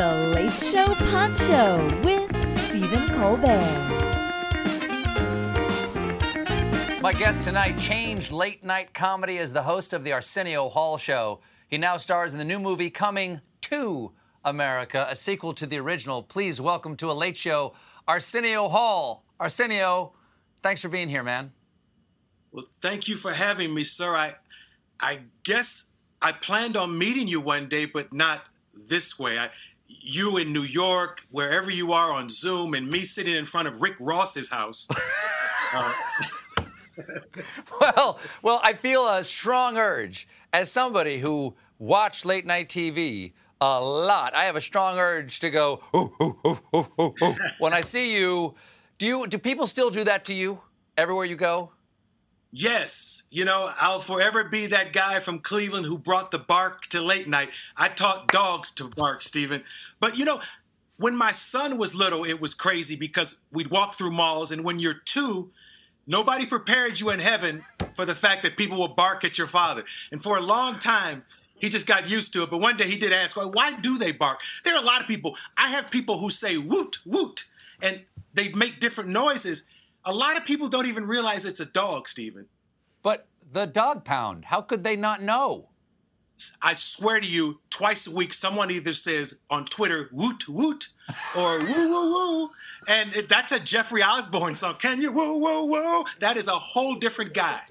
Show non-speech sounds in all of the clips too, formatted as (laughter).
It's the Late Show Pod Show with Stephen Colbert. My guest tonight changed late night comedy as the host of the Arsenio Hall Show. He now stars in the new movie Coming to America, a sequel to the original. Please welcome to a late show, Arsenio Hall. Arsenio, thanks for being here, man. Well, thank you for having me, sir. I, I guess I planned on meeting you one day, but not this way. I, you in New York, wherever you are on Zoom, and me sitting in front of Rick Ross's house. (laughs) uh, (laughs) well, well, I feel a strong urge as somebody who watched late night TV a lot. I have a strong urge to go ooh, ooh, ooh, (laughs) when I see you. Do you? Do people still do that to you everywhere you go? Yes, you know, I'll forever be that guy from Cleveland who brought the bark to late night. I taught dogs to bark, Stephen. But you know, when my son was little, it was crazy because we'd walk through malls, and when you're two, nobody prepared you in heaven for the fact that people will bark at your father. And for a long time, he just got used to it. But one day he did ask, why do they bark? There are a lot of people. I have people who say woot, woot, and they make different noises. A lot of people don't even realize it's a dog, Stephen. But the dog pound, how could they not know? I swear to you, twice a week, someone either says on Twitter, woot, woot, or (laughs) woo, woo, woo. And it, that's a Jeffrey Osborne song. Can you woo, woo, woo? That is a whole different guy.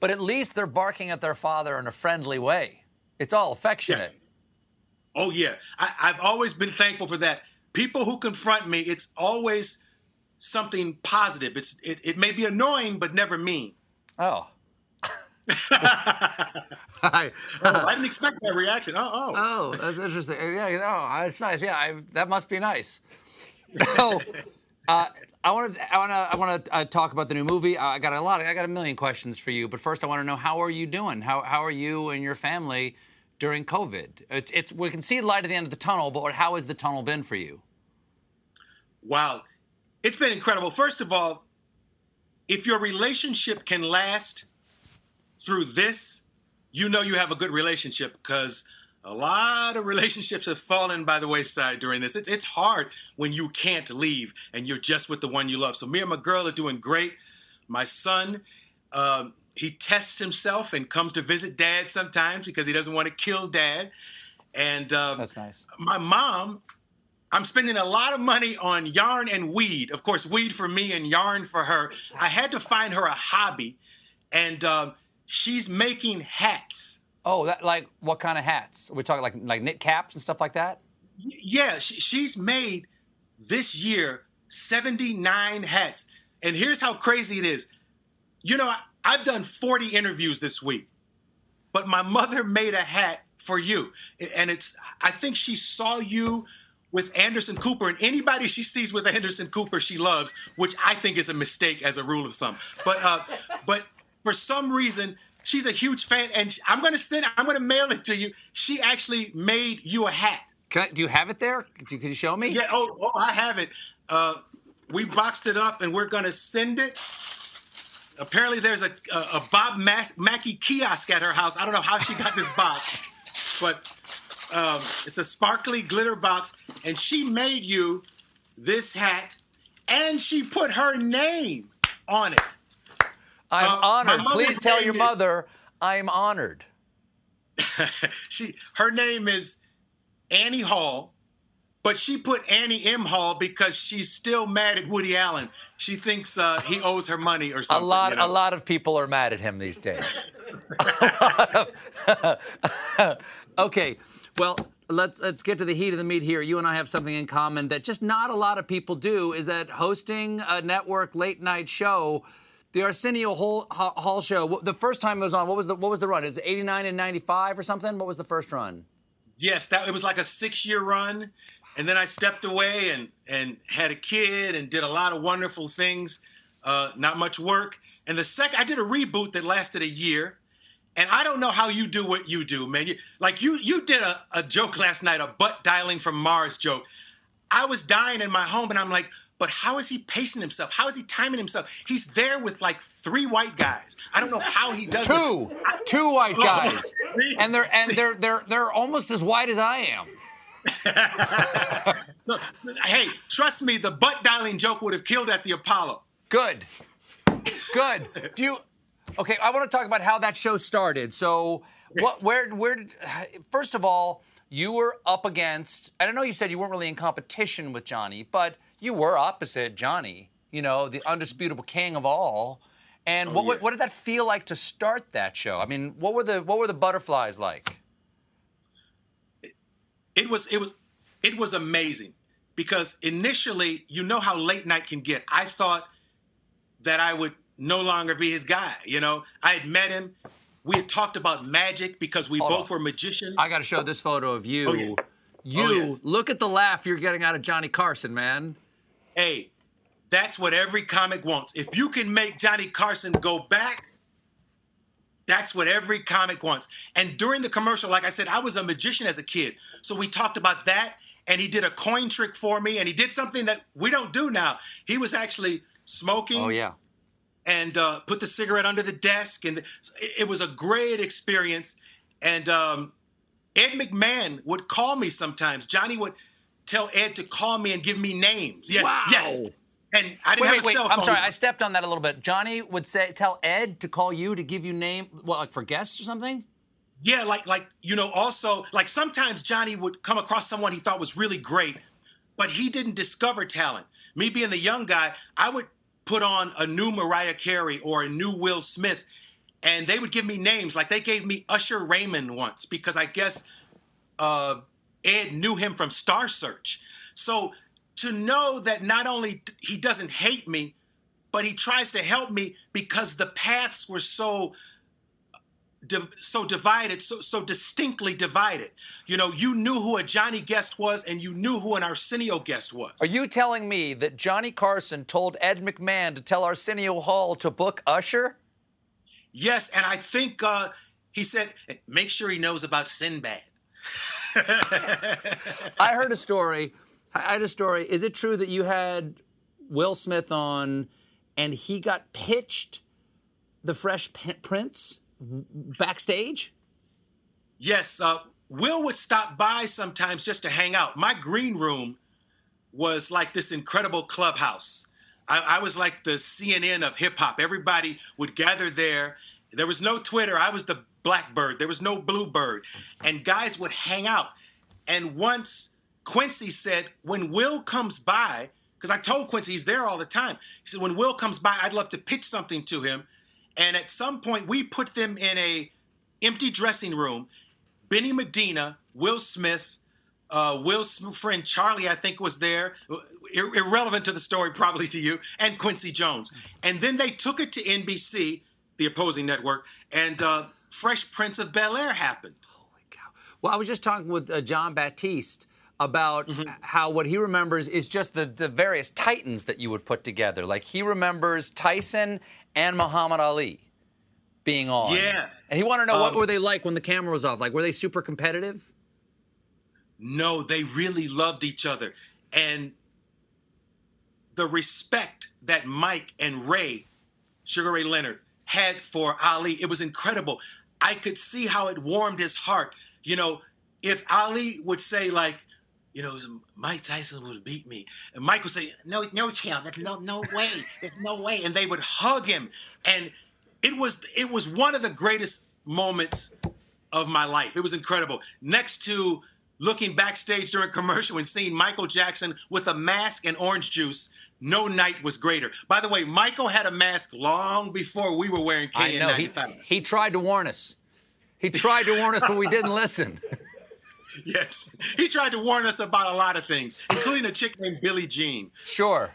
But at least they're barking at their father in a friendly way. It's all affectionate. Yes. Oh, yeah. I, I've always been thankful for that. People who confront me, it's always something positive. It's it, it may be annoying, but never mean. Oh. (laughs) Hi. oh, I didn't expect that reaction. Oh, oh. Oh, that's interesting. Yeah, oh, it's nice. Yeah, I, that must be nice. (laughs) So, uh, I want to, I want to, I want to uh, talk about the new movie. Uh, I got a lot. I got a million questions for you, but first, I want to know how are you doing? How how are you and your family during COVID? It's, it's we can see light at the end of the tunnel, but how has the tunnel been for you? Wow, it's been incredible. First of all, if your relationship can last through this, you know you have a good relationship because a lot of relationships have fallen by the wayside during this. It's, it's hard when you can't leave and you're just with the one you love. So, me and my girl are doing great. My son, um, he tests himself and comes to visit dad sometimes because he doesn't want to kill dad. And um, that's nice. My mom I'm spending a lot of money on yarn and weed. Of course, weed for me and yarn for her. I had to find her a hobby, and um, she's making hats. Oh, that like what kind of hats? We're we talking like like knit caps and stuff like that? Yeah, she, she's made this year 79 hats, and here's how crazy it is. You know, I, I've done 40 interviews this week, but my mother made a hat for you, and it's. I think she saw you with Anderson Cooper, and anybody she sees with Anderson Cooper, she loves, which I think is a mistake as a rule of thumb. But uh, (laughs) but for some reason, she's a huge fan, and I'm to send, I'm to mail it to you. She actually made you a hat. I, do you have it there? Can you show me? Yeah. Oh, oh I have it. Uh, we boxed it up, and we're to send it. Apparently, there's a, a, a Bob Mas- Mackie kiosk at her house. I don't know how she got this box, (laughs) but um, it's a sparkly glitter box, and she made you this hat, and she put her name on it. I'm uh, honored. Please tell your mother I'm honored. (laughs) she, her name is Annie Hall, but she put Annie M. Hall because she's still mad at Woody Allen. She thinks uh, he owes her money or something. A lot, you know? a lot of people are mad at him these days. (laughs) (laughs) okay, well, let's let's get to the heat of the meat here. You and I have something in common that just not a lot of people do. Is that hosting a network late night show? The Arsenio Hall, Hall show. The first time it was on, what was the what was the run? Is it 89 and 95 or something? What was the first run? Yes, that it was like a six year run, and then I stepped away and and had a kid and did a lot of wonderful things. Uh, not much work. And the second, I did a reboot that lasted a year. And I don't know how you do what you do, man. You, like you, you did a, a joke last night, a butt dialing from Mars joke. I was dying in my home, and I'm like, but how is he pacing himself? How is he timing himself? He's there with like three white guys. I don't know how he does two, it. two white Oh, guys, and they're and they're they're they're almost as white as I am. (laughs) So, hey, trust me, the butt dialing joke would have killed at the Apollo. Good. Good. Do you? Okay, I want to talk about how that show started. So, what? Where? Where? Did, first of all, you were up against. I don't know. You said you weren't really in competition with Johnny, but you were opposite Johnny. You know, the undisputable king of all. And oh, what, yeah. what did that feel like to start that show? I mean, what were the what were the butterflies like? It was it was it was amazing because initially, you know how late night can get. I thought that I would no longer be his guy. You know, I had met him. We had talked about magic because we Hold both on. were magicians. I got to show this photo of you. Oh, yeah. Oh, you Oh, yes. look at the laugh you're getting out of Johnny Carson, man. hey, that's what every comic wants. If you can make Johnny Carson go back, that's what every comic wants. And during the commercial, like I said, I was a magician as a kid. So we talked about that, and he did a coin trick for me, and he did something that we don't do now. He was actually smoking Oh yeah. And uh, put the cigarette under the desk, and it, was a great experience. And um, Ed McMahon would call me sometimes. Johnny would tell Ed to call me and give me names. Yes, Wow. yes. And I didn't Wait, have wait, a wait. cell I'm sorry. I stepped on that a little bit. Johnny would say, tell Ed to call you to give you name, what, like for guests or something? Yeah, like like you know, also like sometimes Johnny would come across someone he thought was really great, but he didn't discover talent. Me being the young guy, I would put on a new Mariah Carey or a new Will Smith, and they would give me names. Like they gave me Usher Raymond once because I guess uh, Ed knew him from Star Search. So to know that not only he doesn't hate me, but he tries to help me because the paths were so div- so divided, so so distinctly divided. You know, you knew who a Johnny Guest was, and you knew who an Arsenio Guest was. Are you telling me that Johnny Carson told Ed McMahon to tell Arsenio Hall to book Usher? Yes, and I think uh, he said, make sure he knows about Sinbad. (laughs) I heard a story. I had a story. Is it true that you had Will Smith on and he got pitched the Fresh Prince backstage? Yes, uh, Will would stop by sometimes just to hang out. My green room was like this incredible clubhouse. I, I was like the CNN of hip hop. Everybody would gather there. There was no Twitter. I was the Blackbird. There was no Bluebird. And guys would hang out. And once Quincy said, when Will comes by, because I told Quincy he's there all the time. He said, when Will comes by, I'd love to pitch something to him. And at some point, we put them in a empty dressing room. Benny Medina, Will Smith, uh, Will's friend Charlie, I think, was there. Ir- irrelevant to the story, probably to you, and Quincy Jones. And then they took it to NBC, the opposing network, and uh, Fresh Prince of Bel Air happened. Holy cow. Well, I was just talking with uh, Jon Batiste about how what he remembers is just the, the various titans that you would put together. Like he remembers Tyson and Muhammad Ali being on. Yeah. And he wanted to know what Um, were they like when the camera was off? Like were they super competitive? No, they really loved each other. And the respect that Mike and Ray, Sugar Ray Leonard, had for Ali, it was incredible. I could see how it warmed his heart. You know, if Ali would say, like, you know, Mike Tyson would beat me. And Mike would say, no, no, champ, there's no, no way, there's no way. And they would hug him. And it was, it was one of the greatest moments of my life. It was incredible. Next to looking backstage during commercial and seeing Michael Jackson with a mask and orange juice, no night was greater. By the way, Michael had a mask long before we were wearing I know. He, he tried to warn us. He tried to warn us, but we didn't listen. (laughs) (laughs) Yes, he tried to warn us about a lot of things, including a chick named Billie Jean. Sure.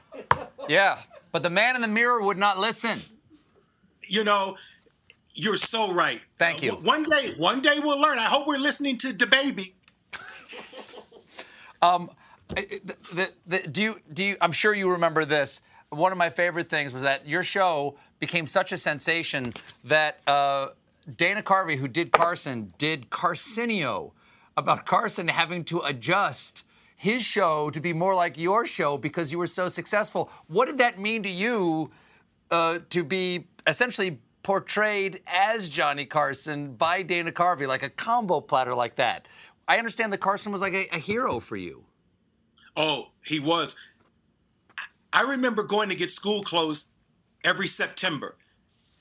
Yeah. But the man in the mirror would not listen. You know, you're so right. Thank you. Uh, one day, one day we'll learn. I hope we're listening to the baby. (laughs) the, the, the, do you do you, I'm sure you remember this. One of my favorite things was that your show became such a sensation that uh, Dana Carvey, who did Carson, did Carsenio about Carson having to adjust his show to be more like your show because you were so successful. What did that mean to you uh, to be essentially portrayed as Johnny Carson by Dana Carvey, like a combo platter like that? I understand that Carson was like a, a hero for you. Oh, he was. I remember going to get school clothes every September,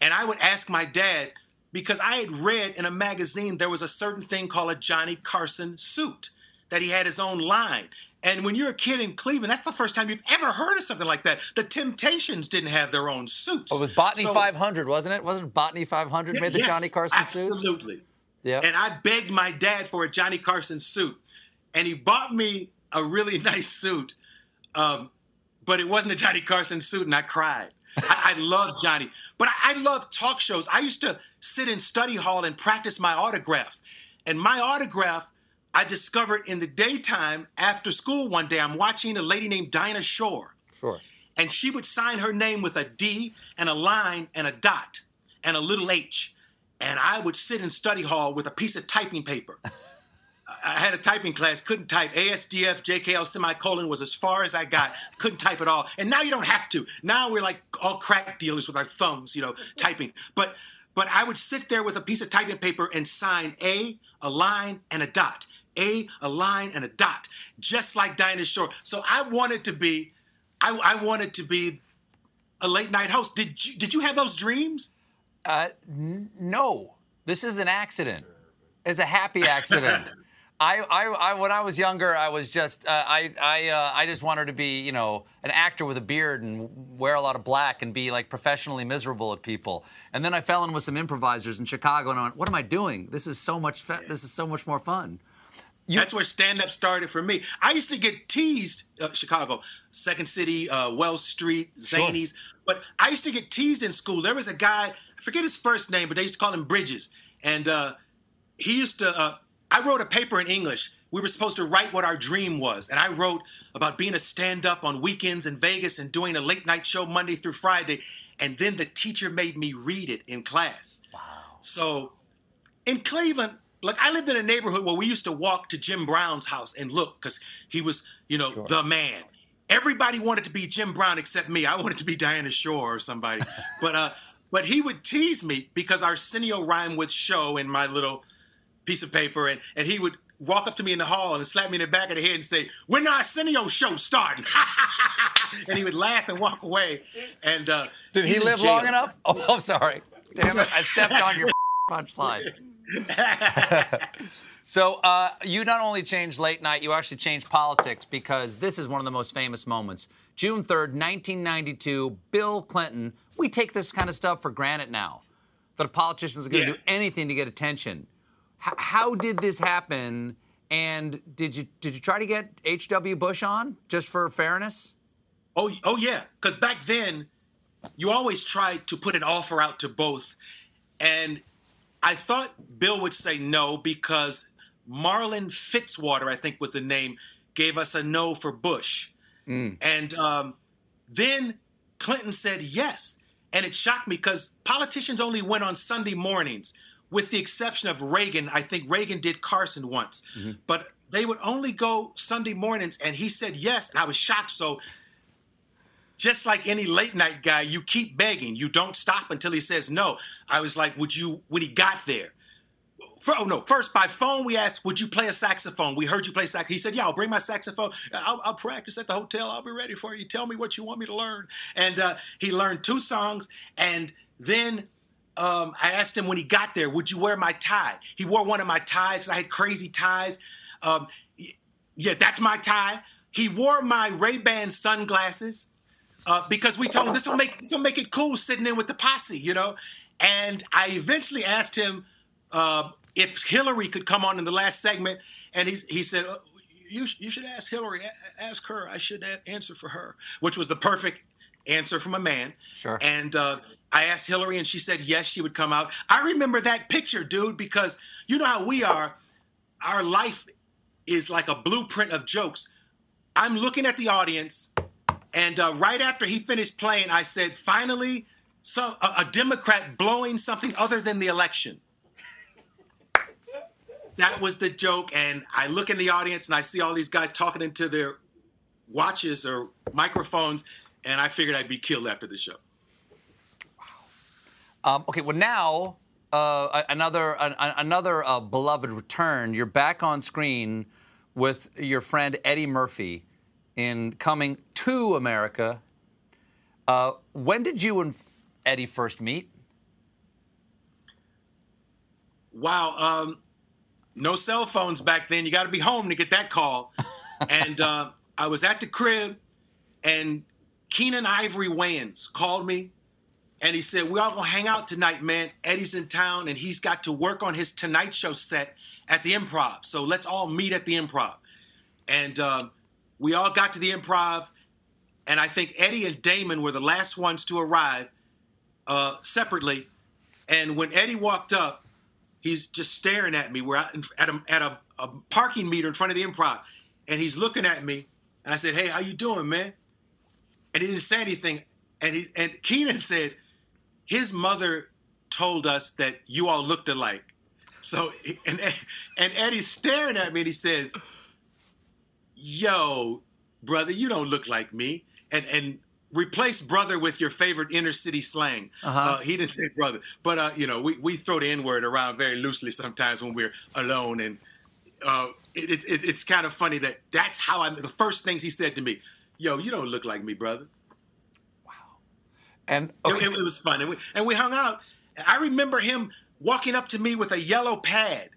and I would ask my dad because I had read in a magazine there was a certain thing called a Johnny Carson suit that he had his own line. And when you're a kid in Cleveland, that's the first time you've ever heard of something like that. The Temptations didn't have their own suits. Oh, it was Botany So- 500, wasn't it? Wasn't Botany 500 made the Yes, Johnny Carson suits? Absolutely. Yeah. And I begged my dad for a Johnny Carson suit, and he bought me a really (laughs) nice suit, um, but it wasn't a Johnny Carson suit, and I cried. I, I love Johnny, but I, I love talk shows. I used to sit in study hall and practice my autograph, and my autograph I discovered in the daytime after school one day. I'm watching a lady named Dinah Shore Sure. and she would sign her name with a D and a line and a dot and a little H. And I would sit in study hall with a piece of typing paper. (laughs) I had a typing class, couldn't type. ASDF, JKL, semicolon was as far as I got. Couldn't type at all. And now you don't have to. Now we're like all crack dealers with our thumbs, you know, typing. But but I would sit there with a piece of typing paper and sign A, a line, and a dot. A, a line, and a dot, just like Dinah Shore. So I wanted to be, I, I wanted to be a late night host. Did you, did you have those dreams? Uh, n- no, this is an accident. It's a happy accident. (laughs) I, I, I, when I was younger, I was just, uh, I, I, uh, I just wanted to be, you know, an actor with a beard and wear a lot of black and be like professionally miserable at people. And then I fell in with some improvisers in Chicago, and I went, "What am I doing? This is so much. This is so much more fun." That's where stand up started for me. I used to get teased, uh, Chicago, Second City, uh, Wells Street, Zanies, but I used to get teased in school. There was a guy, I forget his first name, but they used to call him Bridges. And uh, he used to, uh, I wrote a paper in English. We were supposed to write what our dream was. And I wrote about being a stand up on weekends in Vegas and doing a late night show Monday through Friday. And then the teacher made me read it in class. Wow. So in Cleveland, like I lived in a neighborhood where we used to walk to Jim Brown's house and look because he was, you know, the man. Everybody wanted to be Jim Brown except me. I wanted to be Dinah Shore or somebody. (laughs) but uh, but he would tease me because Arsenio with show in my little piece of paper, and and he would walk up to me in the hall and slap me in the back of the head and say, "When the Arsenio show starting?" (laughs) and he would laugh and walk away. And uh, Did he live long enough? (laughs) Oh, I'm sorry. Damn it! I stepped on your (laughs) punchline. so uh, you not only changed late night, you actually changed politics because this is one of the most famous moments. June 3rd, 1992, Bill Clinton. We take this kind of stuff for granted now. That a politician is going to Yeah. do anything to get attention. H- how did this happen? And did you did you try to get H.W. Bush on just for fairness? Oh, oh yeah. Because back then, you always tried to put an offer out to both, and I thought Bill would say no because Marlin Fitzwater, I think was the name, gave us a no for Bush, and um, then Clinton said yes, and it shocked me because politicians only went on Sunday mornings, with the exception of Reagan. I think Reagan did Carson once, but they would only go Sunday mornings, and he said yes, and I was shocked. So just like any late night guy, you keep begging. You don't stop until he says no. I was like, would you, when he got there? For, oh no, first by phone we asked, would you play a saxophone? We heard you play sax. He said, yeah, I'll bring my saxophone. I'll, I'll practice at the hotel. I'll be ready for you. Tell me what you want me to learn. And uh, he learned two songs. And then um, I asked him when he got there, would you wear my tie? He wore one of my ties. I had crazy ties. Um, yeah, that's my tie. He wore my Ray Ban sunglasses uh, because we told him this will make this will make it cool sitting in with the posse, you know. And I eventually asked him uh, if Hillary could come on in the last segment, and he he said. Uh, you, you should ask Hillary. Ask her. I should answer for her, which was the perfect answer from a man. Sure. And uh, I asked Hillary, and she said yes, she would come out. I remember that picture, dude, because you know how we are. Our life is like a blueprint of jokes. I'm looking at the audience, and uh, right after he finished playing, I said, finally, some, a, a Democrat blowing something other than the election. That was the joke. And I look in the audience and I see all these guys talking into their watches or microphones, and I figured I'd be killed after the show. Um, okay, well, now uh, another an, another uh, beloved return. You're back on screen with your friend Eddie Murphy in Coming to America. Uh, when did you and Eddie first meet? Wow, um, no cell phones back then. You got to be home to get that call. (laughs) and uh, I was at the crib, and Keenen Ivory Wayans called me and he said, We all gonna hang out tonight, man. Eddie's in town and he's got to work on his Tonight Show set at the improv. So let's all meet at the improv. And um, we all got to the improv, and I think Eddie and Damon were the last ones to arrive uh, separately. And when Eddie walked up, he's just staring at me. We're at a, at a, a parking meter in front of the improv, and he's looking at me. And I said, "Hey, how you doing, man?" And he didn't say anything. And he and Keenen said, his mother told us that you all looked alike. So (laughs) and and Eddie's staring at me and he says, "Yo, brother, you don't look like me." And and replace brother with your favorite inner city slang. Uh-huh. Uh, he didn't say brother, but uh, you know we, we throw the N word around very loosely sometimes when we're alone, and uh, it, it, it's kind of funny that that's how I. The first things he said to me, "Yo, you don't look like me, brother." And okay. it, it, was fun, and we, and we hung out. I remember him walking up to me with a yellow pad,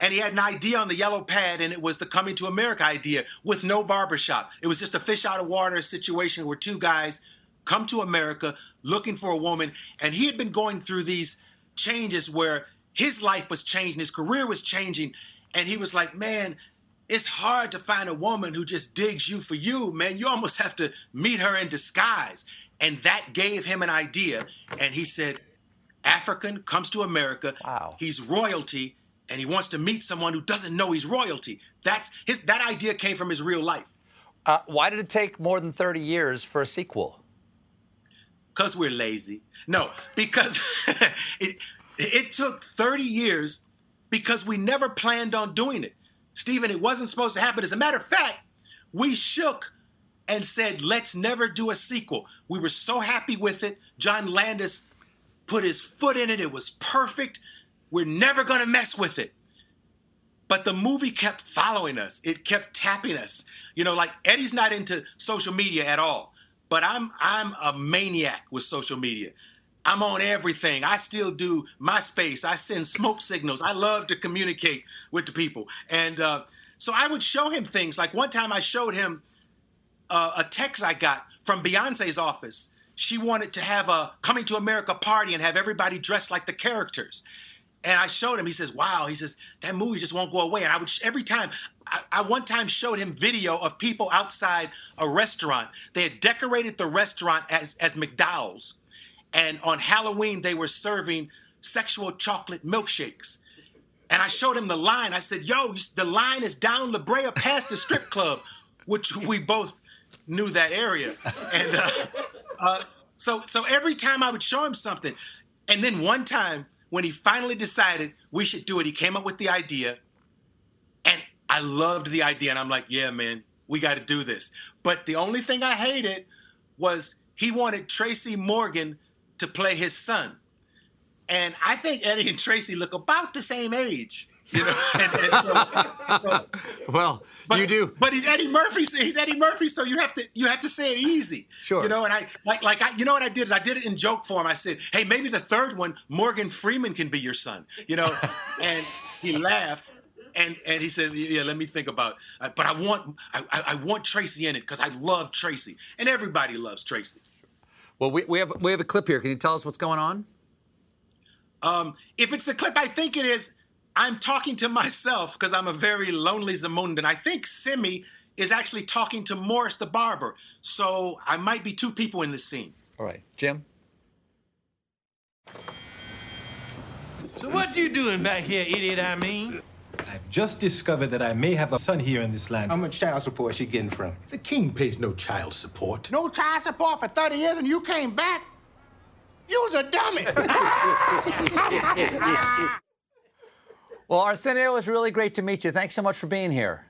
and he had an idea on the yellow pad, and it was the Coming to America idea with no barbershop. It was just a fish out of water situation where two guys come to America looking for a woman, and he had been going through these changes where his life was changing, his career was changing, and he was like, man. It's hard to find a woman who just digs you for you, man. You almost have to meet her in disguise. And that gave him an idea. And he said, African comes to America. Wow. He's royalty and he wants to meet someone who doesn't know he's royalty. That's his that idea came from his real life. Uh, why did it take more than 30 years for a sequel? Because we're lazy. No, because (laughs) it, it took 30 years because we never planned on doing it. Stephen, it wasn't supposed to happen. As a matter of fact, we shook and said, let's never do a sequel. We were so happy with it. John Landis put his foot in it. It was perfect. We're never going to mess with it. But the movie kept following us. It kept tapping us. You know, like Eddie's not into social media at all, but I'm I'm a maniac with social media. I'm on everything. I still do MySpace. I send smoke signals. I love to communicate with the people. And uh, so I would show him things. Like one time I showed him uh, a text I got from Beyonce's office. She wanted to have a coming to America party and have everybody dressed like the characters. And I showed him. He says, "Wow." He says that movie just won't go away. And I would every time. I, I one time showed him video of people outside a restaurant. They had decorated the restaurant as as McDowell's, and on Halloween they were serving sexual chocolate milkshakes. And I showed him the line. I said, "Yo, the line is down La Brea past the strip club," which we both knew that area, and uh, uh, so so every time I would show him something, and then one time when he finally decided we should do it, he came up with the idea, and I loved the idea, and I'm like, yeah, man, we got to do this. But the only thing I hated was he wanted Tracy Morgan to play his son, and I think Eddie and Tracy look about the same age. You know, (laughs) and, and so, so, well, but, you do. But he's Eddie Murphy. He's Eddie Murphy, so you have to you have to say it easy. Sure. You know, and I like like I, you know what I did is I did it in joke form. I said, "Hey, maybe the third one, Morgan Freeman can be your son." You know, (laughs) and he laughed, And and he said, yeah, let me think about. It. But I want I, I want Tracy in it because I love Tracy, and everybody loves Tracy. Well, we, we have we have a clip here. Can you tell us what's going on? Um, if it's the clip I think it is, I'm talking to myself because I'm a very lonely Zamundan. I think Semmi is actually talking to Morris the barber. So I might be two people in this scene. All right, Jim. So what you doing back here, idiot? I mean. I've just discovered that I may have a son here in this land. How much child support she getting from? The king pays no child support. No child support for 30 years and you came back? You was a dummy. (laughs) well, Arsenio, it was really great to meet you. Thanks so much for being here.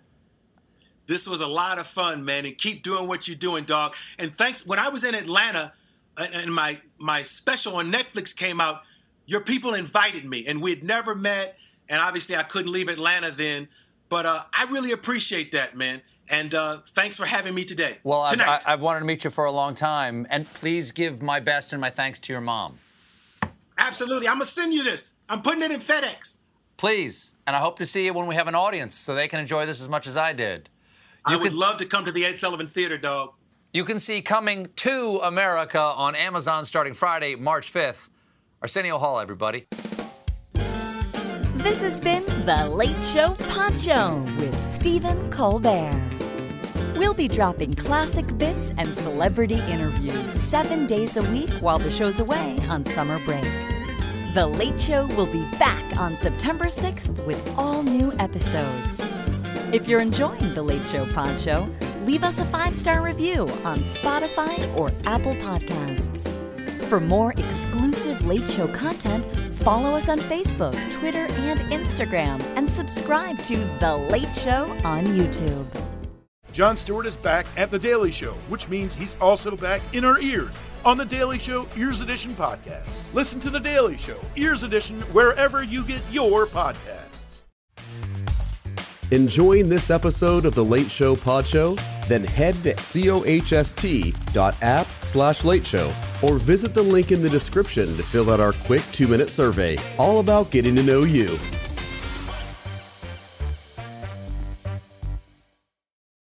This was a lot of fun, man, and keep doing what you're doing, dog. And thanks. When I was in Atlanta, and my my special on Netflix came out, your people invited me, and we'd never met, and obviously I couldn't leave Atlanta then. But uh, I really appreciate that, man. And uh, thanks for having me today. Well, I've, I, I've wanted to meet you for a long time, and please give my best and my thanks to your mom. Absolutely, I'm gonna send you this. I'm putting it in FedEx. Please, and I hope to see you when we have an audience, so they can enjoy this as much as I did. You I would love to come to the Ed Sullivan Theater, dog. You can see Coming to America on Amazon starting Friday, March 5th. Arsenio Hall, everybody. This has been The Late Show Pod Show with Stephen Colbert. We'll be dropping classic bits and celebrity interviews seven days a week while the show's away on summer break. The Late Show will be back on September 6th with all new episodes. If you're enjoying The Late Show Pod Show, leave us a five star review on Spotify or Apple Podcasts. For more exclusive Late Show content, follow us on Facebook, Twitter, and Instagram, and subscribe to The Late Show on YouTube. Jon Stewart is back at The Daily Show, which means he's also back in our ears on The Daily Show Ears Edition podcast. Listen to The Daily Show Ears Edition wherever you get your podcasts. Enjoying this episode of The Late Show Pod Show? Then head to cohst.app slash late show or visit the link in the description to fill out our quick two minute survey all about getting to know you.